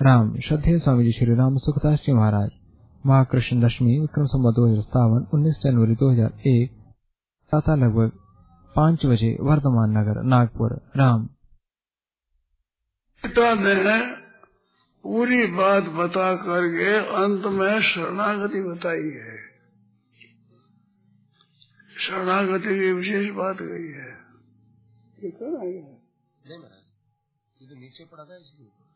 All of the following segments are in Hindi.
राम। श्रद्धेय स्वामी जी श्री राम सुखदास जी महाराज। महाकृष्ण दशमी विक्रम संवत दो हज़ार सतावन उन्नीस जनवरी दो हज़ार एक तथा लगभग पाँच बजे वर्धमान नगर नागपुर। राम। ने पूरी बात बता करके अंत में शरणागति बताई है। शरणागति की विशेष बात गई है। ये है? नहीं ये तो नीचे पड़ा था इसलिए।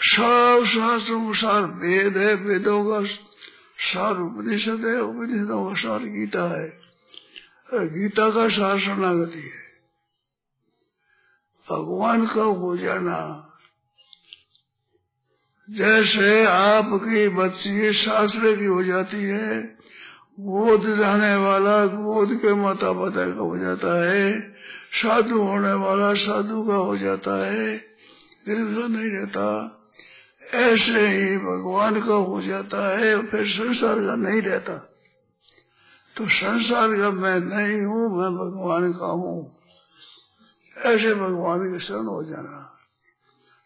सब शास्त्रों का सार वेद है वेदों का सार उपनिषद है। उपनिषदों का सार गीता है गीता का सार शरणागति है। भगवान का हो जाना। जैसे आपकी बच्ची शास्त्र की हो जाती है, गोद जाने वाला गोद के माता पिता का हो जाता है, साधु होने वाला साधु का हो जाता है नहीं रहता। ऐसे ही भगवान का हो जाता है, फिर संसार का नहीं रहता। तो संसार का मैं नहीं हूँ, मैं भगवान का हूँ। ऐसे भगवान के शरण हो जाना।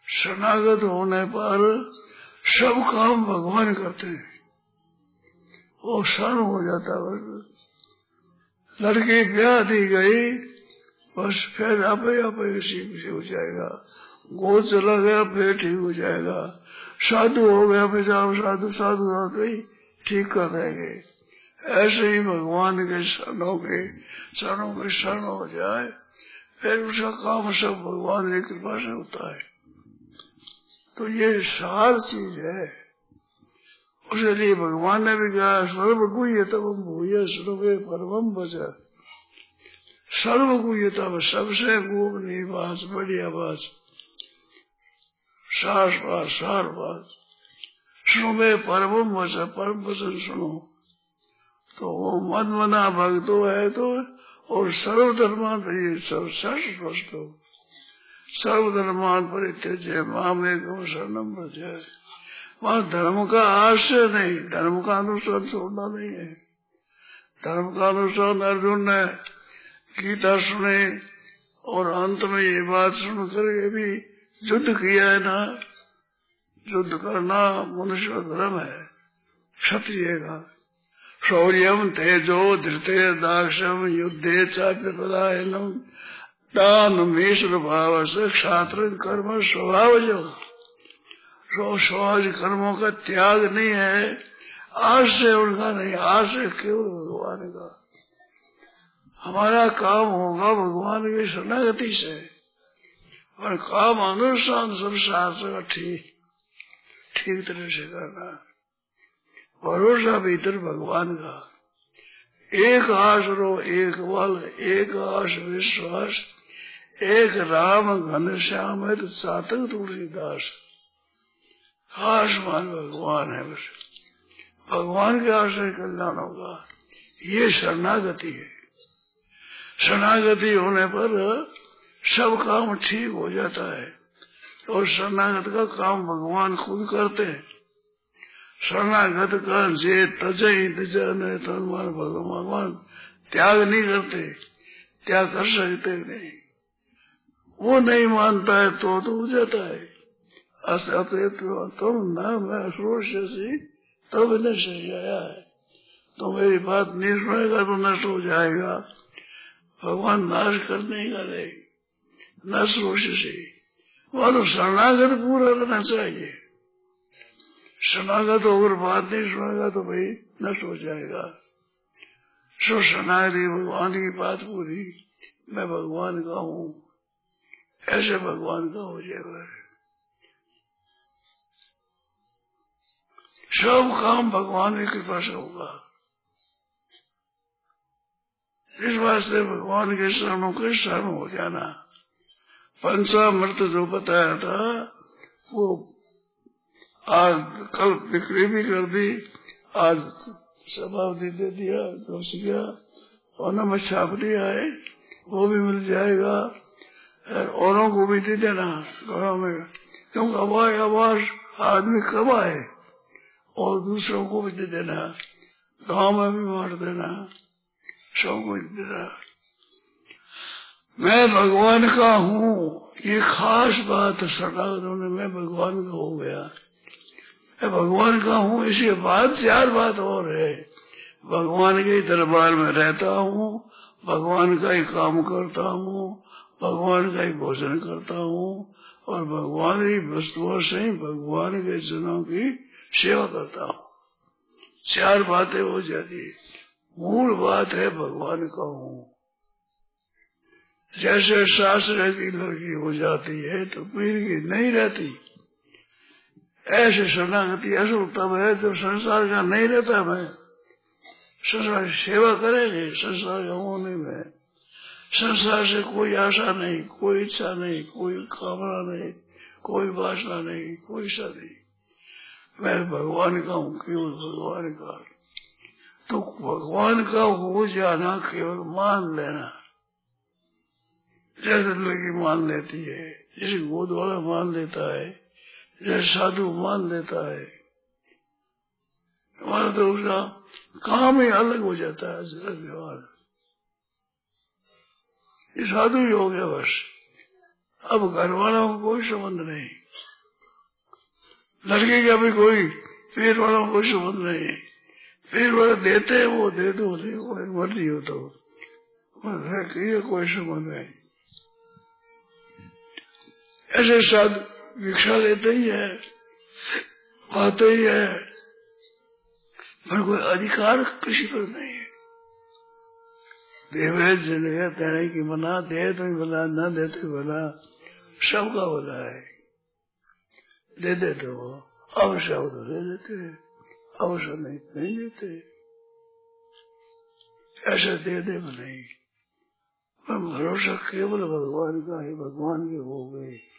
शरणागत होने पर सब काम भगवान करते हैं। वो शरण हो जाता बस। लड़की ब्याह दी गई, बस फिर आप आप इसी हो जाएगा। गोद चला गया, फिर ठीक हो जाएगा। साधु हो गया फिर आप साधु साधु हो ही ठीक कर देंगे ऐसे ही भगवान के शरणों के शरणों के शरण हो जाए, फिर उसका काम सब भगवान की कृपा से होता है। तो ये सार चीज़ है। उसके लिए भगवान ने भी कहा सर्व गुह्य तब भूय सर्वे परम बचा सर्व गुह्य तब सबसे गोपनीय बात बढ़िया बात। सास बात सुनो में परम वचन परम वचन सुनो। तो वो मन मना भक्तो है तो और सर्वधर्मान सर्वस्त हो। सर्वधर्मान परित्यज माम एक शरणम बचे वहाँ धर्म का आश्रय नहीं, धर्म का अनुसरण छोड़ना नहीं है। धर्म का अनुसरण अर्जुन ने गीता सुने, और अंत में ये बात सुन करके भी युद्ध किया है ना, युद्ध करना मनुष्य धर्म है, क्षत्रिय का। शौर्यम तेजो धृते दाक्षम युद्धे चाप्य दान मेश्वर भाव से क्षात्र कर्म स्वभाव जो स्वभाव कर्मों का त्याग नहीं है, आज से उनका नहीं, आज से केवल भगवान का। हमारा काम होगा भगवान की शरणागति से। और काम अनुष्ठान सब शास्त्र का ठीक ठीक तरह से करना। भरोसा भीतर भगवान का। एक आश रो एक बल, एक आश, विश्वास, एक राम घन श्याम है तो सातक तुलसीदास। आसमान भगवान है बस। भगवान के आश्रय कल्याण होगा। ये शरणागति है। शरणागति होने पर सब काम ठीक हो जाता है। और शरणागत का काम भगवान खुद करते हैं। शरणागत का जे तजय तजमान भगवान त्याग नहीं करते, त्याग कर सकते नहीं। वो नहीं मानता है तो तो हो जाता है। तुम न मैं से तब नष्ट आया है। तो मेरी बात नहीं सुनेगा तो नष्ट हो जाएगा। भगवान नाश करने ही करेगी न सोच से वहाँ तो शरणागत पूरा रहना चाहिए। शरणागत अगर बात नहीं सुनेगा तो भाई नष्ट हो जाएगा। सो शरणागति भगवान की बात पूरी, मैं भगवान का हूँ। ऐसे भगवान का हो जाएगा। सब काम भगवान की कृपा से होगा। इस वास्ते भगवान के शरणों के शरण हो जाना। पंचामृत जो बताया था वो आज कल बिक्री भी कर दी, आज समाप्ति दे दिया, घुस गया, और छापड़ी आए, वो भी मिल जाएगा। औरों को भी दे देना घरों में, क्योंकि आवाज़ आवाज़ आदमी कब आए? और दूसरों को भी दे देना, गाँव में भी मार देना सबको दे देना। मैं भगवान का हूँ। ये खास बात शरणागतों ने, मैं भगवान का हो गया। मैं भगवान का हूँ, इसके बाद चार बात और है। भगवान के दरबार में रहता हूँ, भगवान का ही काम करता हूँ, भगवान का ही भोजन करता हूँ, और भगवान की वस्तुओं से ही भगवान के जनों की सेवा करता हूँ। चार बातें हो जाती मूल बात है भगवान का हूँ। जैसे शास्त्र की लड़की हो जाती है तो पीर की नहीं रहती। ऐसे शरणागति असल तब है, जब संसार का नहीं रहता मैं संसार की सेवा करेंगे, संसार का होने में। संसार से कोई आशा नहीं, कोई इच्छा नहीं, कोई कामना नहीं, कोई वासना नहीं, कोई इच्छा नहीं। मैं भगवान का हूँ, केवल भगवान का। तो भगवान का हो जाना केवल मान लेना। जैसे लड़की मान लेती है, जैसे गोद वाला मान लेता है, जैसे साधु मान लेता है। हमारा तो उसका काम ही अलग हो जाता है व्यवहार ये साधु ही हो गया बस। अब घर वालों को कोई संबंध नहीं। लड़के का भी कोई पेट वालों को कोई संबंध नहीं। पेट वाले देते हैं, वो दे दो, नहीं कोई मर्ज़ी हो। तो कोई संबंध नहीं। ऐसे साधु भिक्षा लेते ही है आते ही है। पर कोई अधिकार किसी पर नहीं है। देवे ज़िंदगी तेरे की बना दे तो बना न दे तो बना सबका बना है। दे दे तो अवश्य हो तो दे देते अवश्य नहीं नहीं देते। ऐसे दे दे नहीं। पर भरोसा केवल भगवान का है, भगवान के हो गए।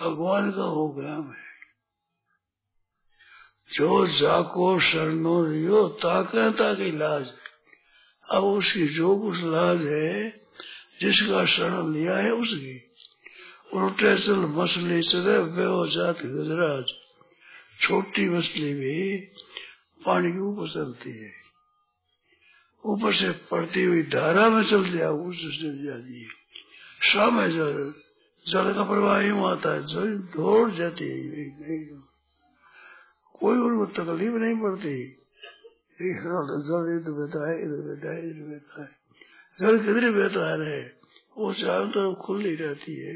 भगवान का हो। गया मैं जो जाको शरणो रियो ताके ताकि लाज। अब उसकी जो कुछ लाज है, जिसका शरण लिया है उसकी। उल्टे चल मछली चले, वे जात गजराज। छोटी मछली भी पानी के ऊपर चलती है। ऊपर से पड़ती हुई धारा में चल जाए उससे चल जाती है सामने जल जल का प्रवाह यूँ आता है जल दौड़ जाती है। नहीं कोई उनको तकलीफ़ नहीं पड़ती। जल इधर बहता है, इधर बहता है, इधर बहता है। जल किधर बहता है रहे वो चारों तरफ़ खुली रहती है।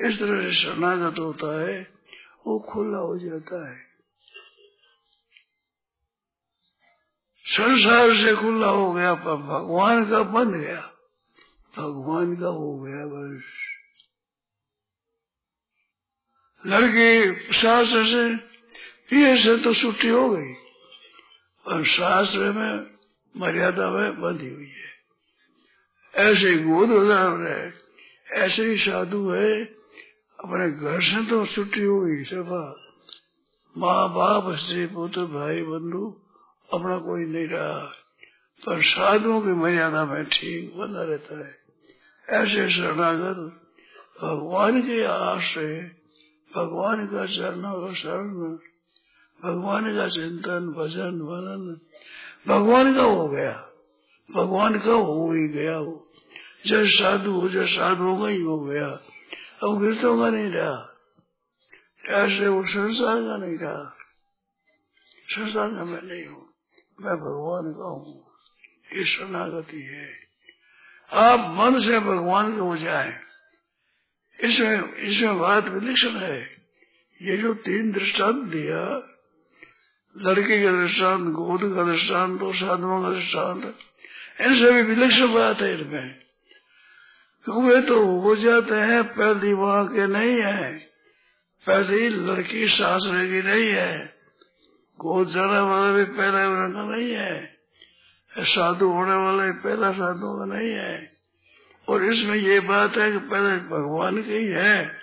इस तरह से शरणागत होता है। वो खुला हो जाता है। संसार से खुला हो गया। पर भगवान का बन गया। भगवान का हो गया। बस। लड़की शास्त्र से ये से तो छुट्टी हो गई। और शास्त्र में मर्यादा में बंधी हुई है। ऐसे ही गोद है ऐसे ही साधु है। अपने घर से तो छुट्टी हो गई, सफ़ा। माँ बाप स्त्री, पुत्र, भाई, बंधु, अपना कोई नहीं रहा। पर साधुओं की मर्यादा में ठीक बना रहता है। ऐसे शरणागत भगवान के आश्रय भगवान का चरणों का शरण। भगवान का चिंतन, भजन वर्णन भगवान का हो गया। भगवान का हो ही गया हो जब साधु हो जब साधुओं का ही हो गया। अब गिरतों का नहीं रहा। ऐसे वो संसार का नहीं रहा। संसार का मैं नहीं हूँ। मैं भगवान का हूँ। ये शरणागति है। आप मन से भगवान के हो जाए। इसमें इसमें बात विलक्षण है, ये जो तीन दृष्टांत दिया, लड़के का दृष्टांत, गोद का दृष्टांत और साधुओं का दृष्टांत, इन सभी विलक्षण बात है इनमें। वे तो हो जाते हैं, पहली वहाँ के नहीं है, पहली लड़की सांस की नहीं है, गोद जाने वाला भी पहला नहीं है, साधु होने वाला भी पहला साधु का नहीं है। और इसमें ये बात है कि पहले भगवान का ही है।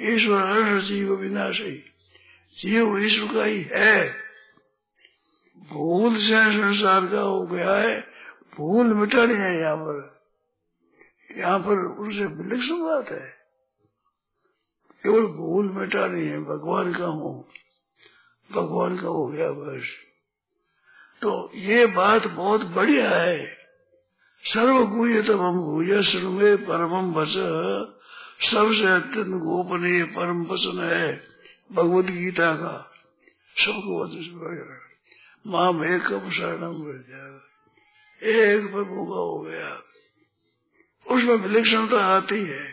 ईश्वर हर जीव विनाशी। जीव ईश्वर का ही है। भूल से संसार का हो गया है। भूल मिटानी है यहाँ पर। यहाँ पर उनसे विलक्षण बात है। केवल भूल मिटानी है। भगवान का हूँ। भगवान का हो गया बस। तो ये बात बहुत बढ़िया है। सर्व गुह्यतम हम गुह्य सर्वे परम वच सबसे अत्यंत गोपनीय परम वचन है भगवत गीता का सबको माँ में कब शरणम एक प्रभु का हो गया। उसमें विलक्षणता आती है।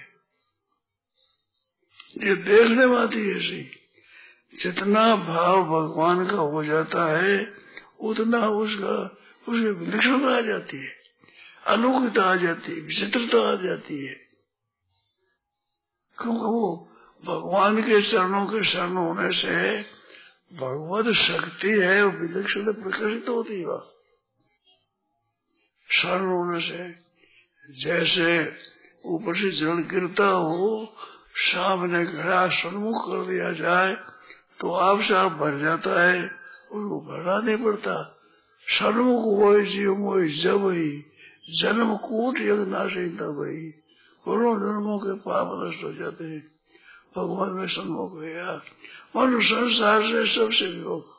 ये देखने में आती है ऐसी। जितना भाव भगवान का हो जाता है, उतना उसका, उसकी विलक्षणता आ जाती है। अलौकिकता आ जाती है, विचित्रता आ जाती है। क्योंकि वो भगवान के चरणों के शरण होने से भगवत शक्ति है, वो विलक्षण प्रकाशित होती है। शरण होने से जैसे ऊपर से जल गिरता हो, सामने घड़ा सन्मुख कर दिया जाए तो आप आप भर जाता है उसको भरना नहीं पड़ता। सन्मुख वो जीव मोह जब ही जन्म कूट यद नाशी तब ही करोड़ों जन्मों के पाप नष्ट हो जाते हैं। भगवान में सन्मुख गया मनु संसार से सबसे वियोग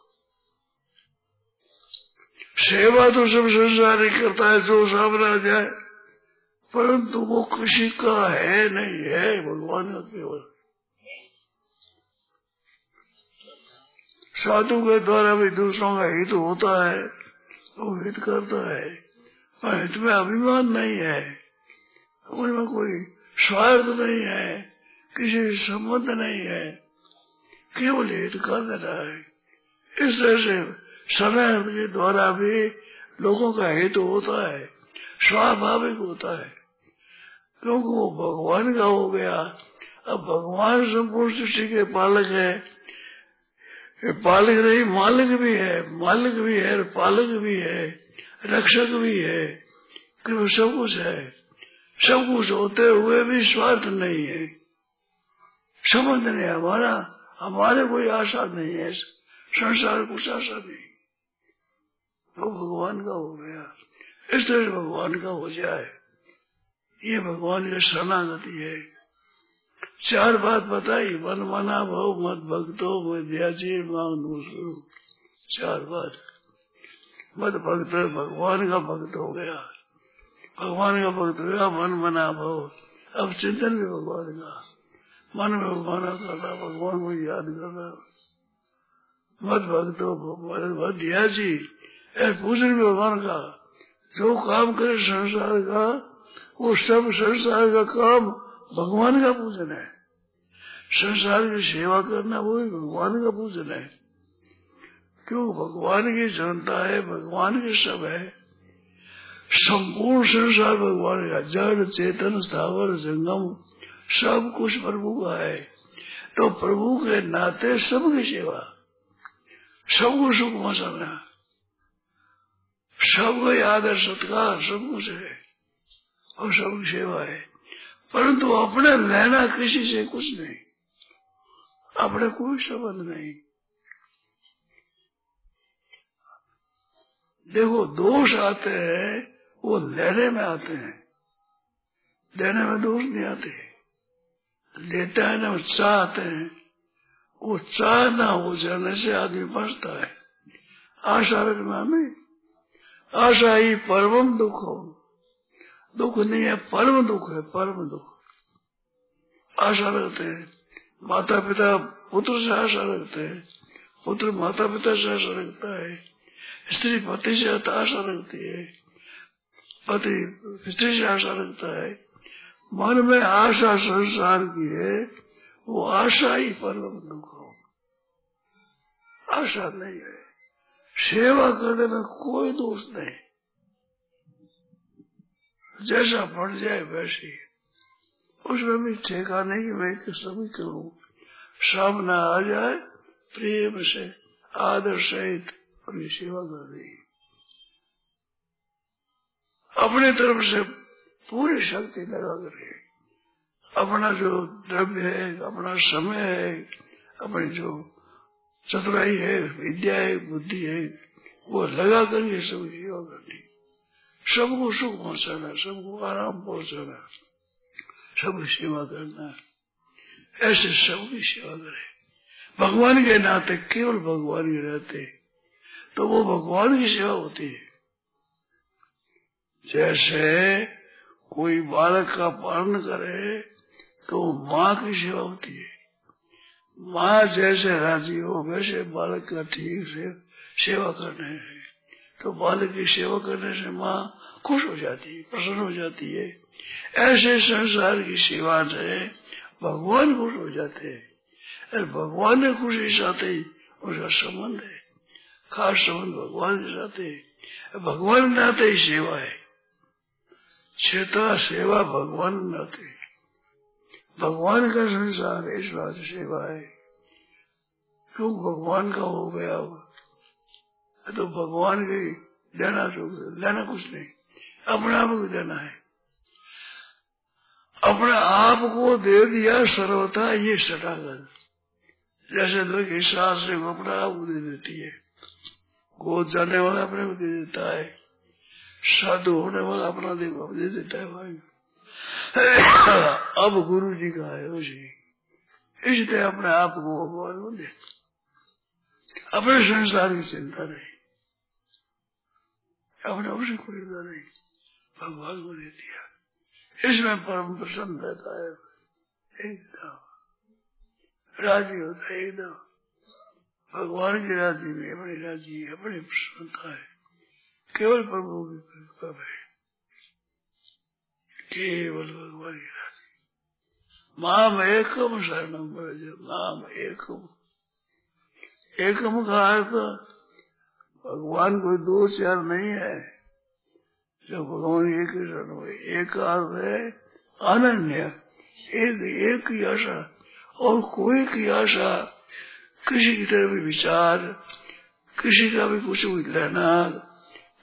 सेवा तो सब संसार ही करता है, जो सामने आ जाए परंतु वो किसी का है नहीं, है भगवान का केवल। साधु के द्वारा भी दूसरों का हित होता है, वो हित करता है। और हित में अभिमान नहीं है। उनमें कोई स्वार्थ नहीं है। किसी संबंध नहीं है। केवल हित कर रहा है। इस तरह से समय के द्वारा भी लोगों का हित होता है। स्वाभाविक होता है। क्योंकि वो भगवान का हो गया। अब भगवान संपूर्ण सृष्टि के पालक है। पालक नहीं, मालिक भी है। मालिक भी है पालक भी है। रक्षक भी है सब कुछ है। सब कुछ होते हुए भी स्वार्थ नहीं है। संबंध नहीं हमारा। हमारे कोई आशा नहीं है। संसार कुछ आशा नहीं। वो भगवान का हो गया। इस तरह भगवान का हो जाए। ये भगवान की शरणागति है। चार बात बताई। मन मना भव मत भक्तो मध्याजी चार बात। मत भक्त भगवान का भक्त हो गया। भगवान का भक्त हो गया मन मना भव अब चिंतन भी भगवान का। मन में भगवान करना भगवान को याद करना मत भक्तो मध्या जी। पूजन भी भगवान का, जो काम करे संसार का, वो सब संसार का काम भगवान का पूजन है। संसार की सेवा करना, वो भगवान का पूजन है। क्यों? भगवान की जनता है, भगवान के सब है। संपूर्ण संसार भगवान का जड़ चेतन, स्थावर जंगम सब कुछ प्रभु का है। तो प्रभु के नाते सबकी सेवा, सबको सुख पहुंचाना, सबको आदर सत्कार, सब कुछ है, और सब सेवा है। परंतु अपने लेना किसी से कुछ नहीं, अपने कोई संबंध नहीं। देखो, दोष आते हैं, वो लेने में आते हैं। देने में दोष नहीं आते। लेता है ना चाह आते हैं। चाह ना हो जाने से आदमी बचता है। आशा रखना नहीं आशा ही परम दुख हो। दुख नहीं है, परम दुख है, परम दुख। आशा रखते हैं। माता पिता पुत्र से आशा रखते हैं। पुत्र माता पिता से आशा रखता है। स्त्री पति से आशा रखती है। पति, स्त्री से आशा रखता है। मन में आशा संसार की है, वो आशा ही परम दुख हो। आशा नहीं है। सेवा करने में कोई दोष नहीं। जैसा बढ़ जाए वैसे उसमें भी ठेका नहीं कि मैं सभी करूँ। सामने आ जाए, प्रेम से, आदर सहित। अपनी सेवा कर रही अपने तरफ़ से पूरी शक्ति लगा कर अपना जो द्रव्य है, अपना समय है, अपनी जो चतुराई है, विद्या है, बुद्धि है, वो लगा कर ये सब सेवा करनी सबको सुख पहुंचाना सबको आराम पहुंचाना सब सेवा करना ऐसे सबकी सेवा करे। भगवान के नाते केवल भगवान के रहते तो वो भगवान की सेवा होती है। जैसे कोई बालक का पालन करे तो माँ की सेवा होती है। माँ जैसे राज़ी हो, वैसे बालक का ठीक से सेवा करने है। तो बालक की सेवा करने से माँ खुश हो जाती है, प्रसन्न हो जाती है। ऐसे संसार की सेवा से भगवान खुश हो जाते हैं। भगवान ने खुशी साथ ही उसका संबंध है। खास संबंध भगवान के साथ है। भगवान नाते ही सेवा है क्षेत्र सेवा भगवान नाते भगवान का संसार है इस बात सेवा है क्यों भगवान का हो गया वो? तो भगवान के देना तो लेना कुछ नहीं। अपने आप को देना है। अपने आप को दे दिया सर्वथा ये सटाकर जैसे लोग सांस से अपने आप दे देती है। गोद जाने वाला अपने को दे देता है। साधु होने वाला अपना देखो दे देता है भाई। अब गुरु जी का है उसी इसलिए अपने आप को भगवान को दे। अपने संसार की चिंता नहीं। अपने उसे कोई नहीं। भगवान को दे दिया। इसमें परम प्रसन्न रहता है। एकदम। राज़ी होता है एकदम। भगवान की राज़ी में बड़ी राज़ी बड़ी प्रसन्नता है। केवल प्रभु की कृपा है। केवल भगवान की राज़ी माम एकम शरणम ब्रज माम एकम। एकम का अर्थ भगवान कोई दो चार नहीं है। जो भगवान एक ही शरण हुए एक अर्थ है, अनन्य। एक एक की आशा, और कोई की आशा किसी की तरह भी विचार, किसी का भी कुछ भी लेना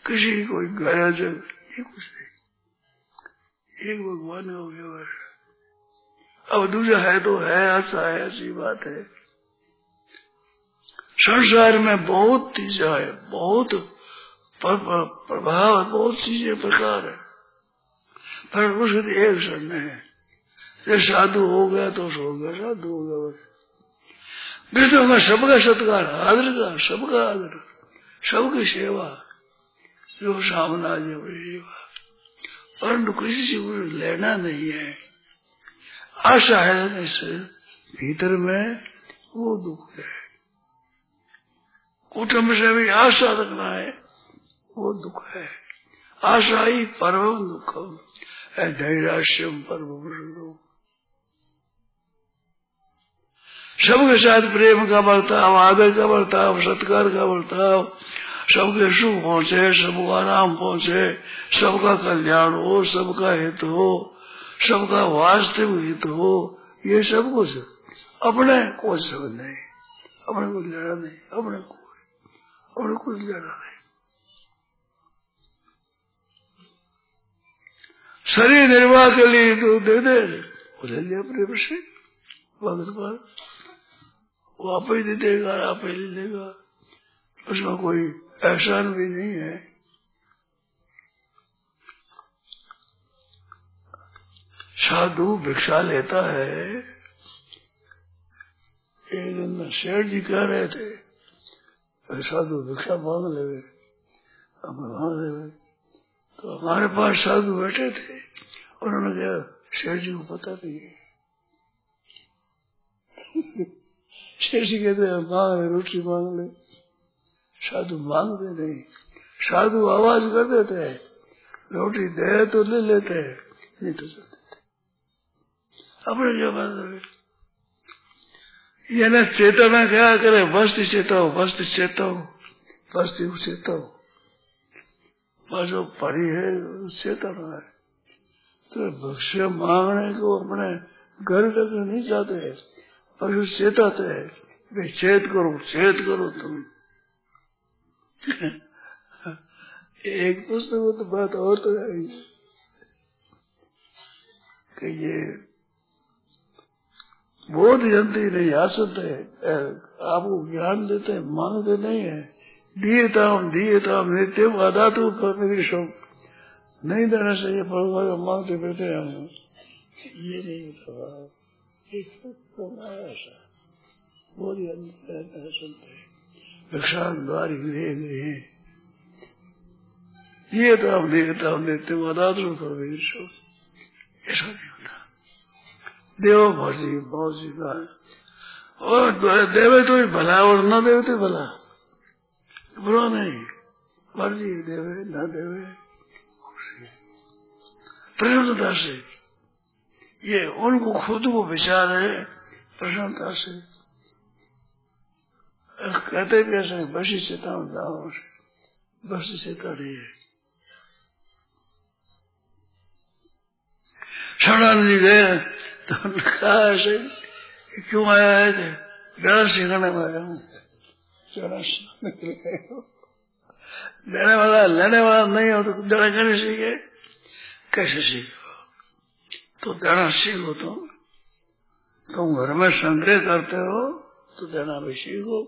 किसी की कोई गरज, ये कुछ नहीं। एक भगवान हो गया अब दूसरा है तो है ऐसा है ऐसी बात है। संसार में बहुत चीज़ें है, बहुत प्रभाव है, बहुत चीज़ें प्रकार है। पर उसके एक शरण है। ये साधु हो गया तो सो गया, साधु हो गया विष्णु में सबका सत्कार आदर का सबका आदर सबकी सेवा, जो सामना जो सेवा। परंतु किसी से कुछ लेना नहीं है। आशा है से भीतर में वो दुख है। कुटुंब से भी आशा रखना है, वो दुख है। आशा ही परम दुखम धैर्यम परम सबके साथ प्रेम का बर्ताव आदर का बर्ताव सत्कार का बर्ताव सबके सुख पहुँचे, सबको आराम पहुँचे, सबका कल्याण हो, सबका हित हो, सबका वास्तविक हित हो, ये सब कुछ अपने कोई सब नहीं, अपने कुछ लेना नहीं, अपने को अपने कुछ लेना नहीं। शरीर निर्वाह के लिए तो दे दे प्रेम से भगत पास। वो आप ही दे देगा आप ही ले लेगा उसमें कोई एहसान भी नहीं है। साधु भिक्षा लेता है। एक दिन शेर जी कह रहे थे साधु, भिक्षा मांग ले हम मांग ले तो हमारे पास साधु बैठे थे। उन्होंने कहा शेर जी को पता नहीं है। जी कहते मांग ले रोटी मांग ले साधु मांगते नहीं साधु आवाज़ कर देते हैं रोटी दे तो ले लेते हैं नहीं तो चलते अपने जमाने में ये न चेतना क्या करे वस्तु चेताओ वस्तु चेताओ वस्तु चेताओ बस जो पड़ी है चेतना है तो भक्ष्य मांगने को अपने घर तक नहीं जाते और जो चेताते है। वे चेत करो चेत करो तुम। एक पुस्तक में तो बात और तो है कि ये बोध जंत्री नहीं, आसत है। आपको ज्ञान देते हैं मांगते नहीं है। दिएताम दिएताम नित्यम अदातु परमेश्वर नहीं देना चाहिए भगवान मांगते बैठे हम ये नहीं ऐसा गृह ये तो हम देखता हम देखते मदादुर कर ऐसा नहीं होता देव भौजी भौजी का और देवे तो भला और न देवे तो भला बुरा नहीं मर्ज़ी देवे न देवे प्रसन्नता से ये उनको खुद को विचार है प्रसन्नता से। कहते कैसे बसी चेताओं दाओ बस चेता रही है। जी गए। तो कहा ऐसे क्यों आया है गणेश सीखने में आया हूँ देने वाला, लेने वाला नहीं हो तो देना कैसे सीखे कैसे सीखो? तो देना सीखो तुम तुम घर में संग्रह करते हो तो देना भी सीखो।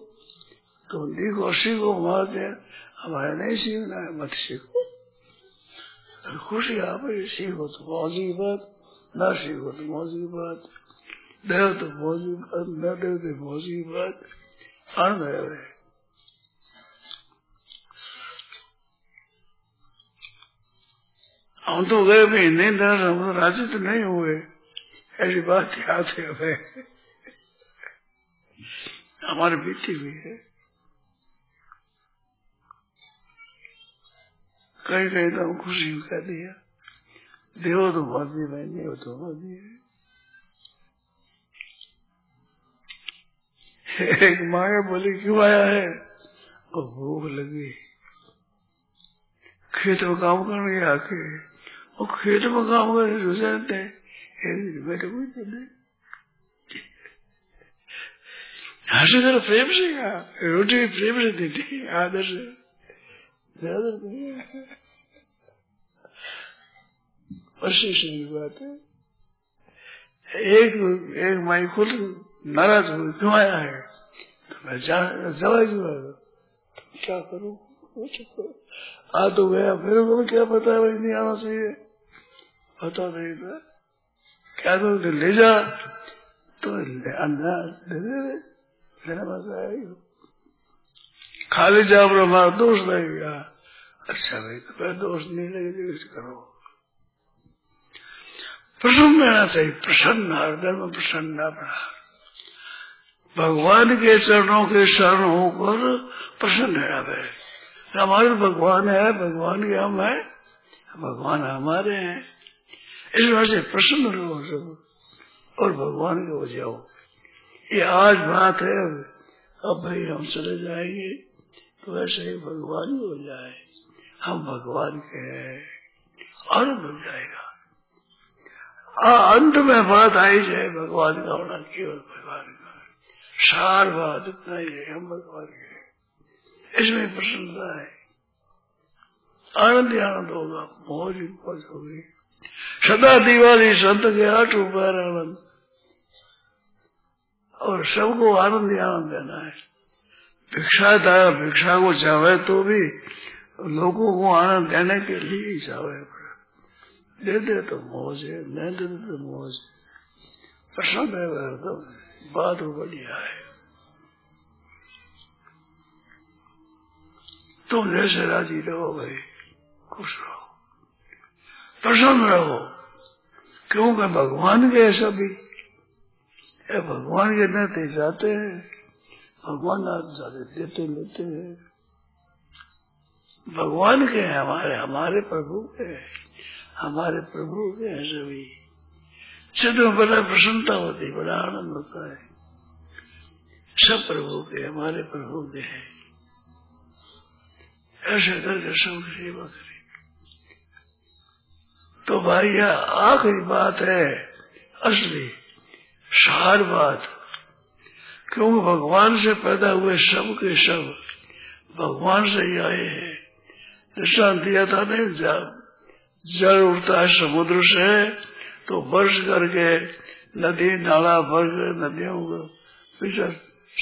तुम लिखो, सीखो हमारे हमारे नहीं सीखना है मत सीखो। खुशी आप सीखो तो मौजी बात, न सीखो तो मौजी बात। देव तो मौजी बात, न देव तो मौजी बात। है। हम तो गए भी नहीं दर हम तो राज़ी तो नहीं हुए। ऐसी बात याद है हमें। हमारे बीती हुई है। कहीं कहीं तो हम खुशी कह दिया देव तो मर्ज़ी में देव तो मर्ज़ी है। एक माया बोली, क्यों आया है? और भूख लगी। खेत में काम करने आके और खेत में काम करने गुजरते हुए हँसी जरा प्रेम से कहा रोटी भी प्रेम से देती आदर से। नहीं वशिष्ठ की बात है। एक एक माई खुद नाराज़ हो क्यों आया है। तो मैं क्यों क्या करूँ? आ तो गया, फिर क्या पता है नहीं आना चाहिए। पता नहीं था। क्या तो ले जा तो खाली जा हमारा दोष लगेगा अच्छा भाई तो फिर दोष नहीं लगेगा करो। प्रसन्न रहना चाहिए, प्रसन्न हृदय में प्रसन्न अपना। भगवान के चरणों के शरण होकर प्रसन्न रहना पड़े हमारे भगवान है, भगवान के हम है, भगवान हमारे हैं। इस वजह से प्रसन्न रहो सब और भगवान के हो जाओ। ये आज बात है, अब भाई हम चले जाएँगे तो ऐसे ही भगवान ही हो जाए। हम भगवान के हैं आनंद हो जाएगा। अंत में बात आई जाए भगवान का होना केवल भगवान का। सार बात इतना ही है हम भगवान के इसमें प्रसन्नता है। आनंद आनंद होगा मौज मौज होगी। सदा दिवाली संत के आठ ऊपर आनंद और सबको आनंद ही आनंद देना है। भिक्षा था भिक्षा को चाहे तो भी लोगों को आनंद देने के लिए ही चाहे। दे दे तो मौज है नहीं दे दे तो मौज प्रसन्न है वह तो बात बढ़िया है। तुम जैसे राज़ी रहो भाई, खुश रहो। प्रसन्न रहो। क्योंकि भगवान के सभी भगवान के नते जाते हैं, भगवान जाते, देते लेते हैं। भगवान के हैं हमारे हमारे प्रभु के, हमारे प्रभु के हैं सभी चित्र में बड़ा प्रसन्नता होती, बड़ा आनंद होता है। सब प्रभु के, हमारे प्रभु के हैं। ऐसे करके सब सेवा करें तो भाई, यह आखिरी बात है, असली सार बात। क्योंकि भगवान से पैदा हुए सब के सब भगवान से ही आए हैं। दृष्टान दिया था नहीं जब जल उठता है, समुद्र से तो वर्ष करके नदी, नाला भर नदियों को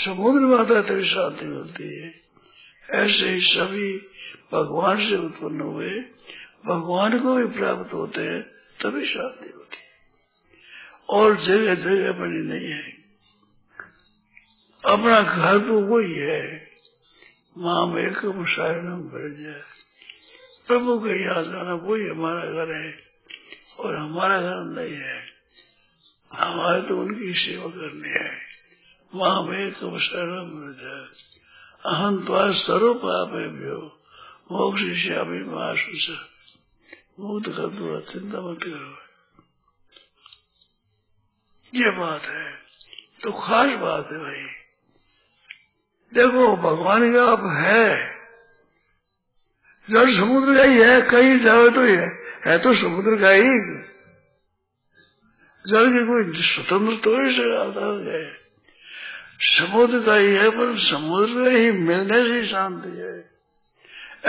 समुद्र में आता है तभी शांति होती है। ऐसे ही सभी भगवान से उत्पन्न हुए भगवान को भी प्राप्त होते हैं, तभी शांति होती है। और जगह जगह बनी नहीं है। अपना घर तो वही है। माम एकम शरणम भर जाए। प्रभु के याद आना वही हमारा घर है और हमारा घर नहीं है। हमारे तो उनकी सेवा करनी है। वहाँ में कम शरण अहम द्वार स्वरूप आप मोक्ष श्यामी महाशुष मुक्त कर दो चिंता मत करो ये बात है तो खास बात है भाई। देखो, भगवान का आप है। जल समुद्र का ही है, कहीं जाओ तो ये है। तो समुद्र का ही। जल की कोई स्वतंत्र तो आता है। समुद्र का ही है, पर समुद्र में ही मिलने से शांति है।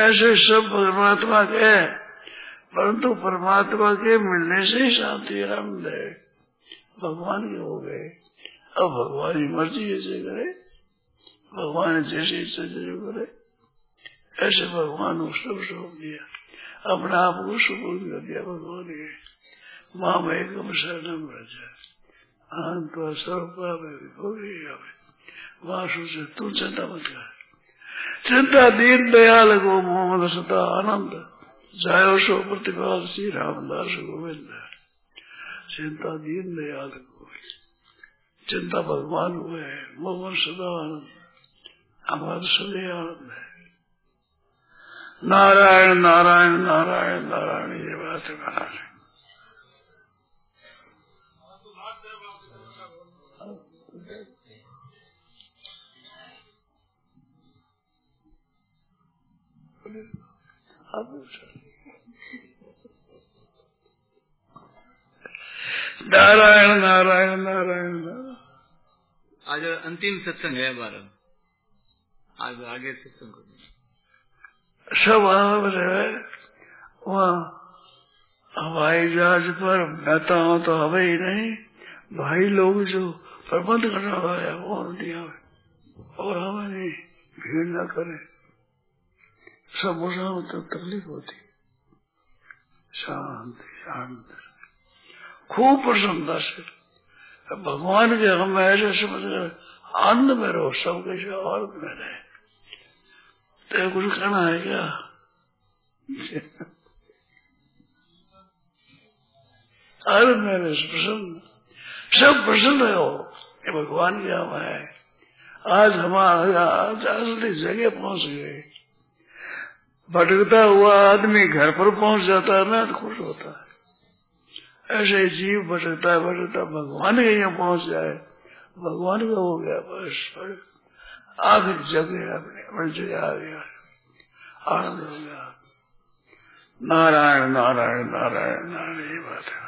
ऐसे सब परमात्मा के परंतु परमात्मा के मिलने से ही शांति आनंद है भगवान के हो गए। अब भगवान की मर्ज़ी ऐसे करे। भगवान जैसे जैसे करे। ऐसे भगवान को सब सौंप दिया अपने आप को सुपूर्ण कर दिया भगवान के माँ में एकम शरणम रजा। अनंत स्वरूप वहाँ सोचे, तू चिंता मत कर। चिंता दीन दयाल गो मोहम्मद सता आनंद। जायो सो प्रतिभा श्री रामदास गोविंद। चिंता दीन दयाल को चिंता भगवान को है मोहन सदा आनंद। हमारा आनंद है। नारायण नारायण नारायण नारायण, ये बात महाराज आप नारायण नारायण नारायण आज अंतिम सत्संग है हमारा आज आगे सत्संग सब वहाँ है वहाँ हवाई जहाज़ पर बैठा हूँ तो हवाई नहीं। भाई लोग जो प्रबंध करना है वो दिया। और हमें नहीं भीड़ न करे। सब मुझे तो तकलीफ़ होती। शांति शांति। खूब प्रसन्नता से भगवान के हम ऐसे समझ कर आनंद में रहो सब कैसे और में रहे। तो कुछ कहना है क्या? हर मेरे प्रसन्न सब प्रसन्न हो ये भगवान के हम है आज हमारा आज असली जगह पहुँच गए। भटकता हुआ आदमी घर पर पहुँच जाता है ना तो खुश होता है। ऐसे जीव भटकता है भटकता भगवान के यहाँ पहुँच जाए। भगवान का हो गया बस। आखिर जगह अपने अपनी जगह आ गया। आनंद हो गया। नारायण नारायण नारायण नारायण, ये बात है।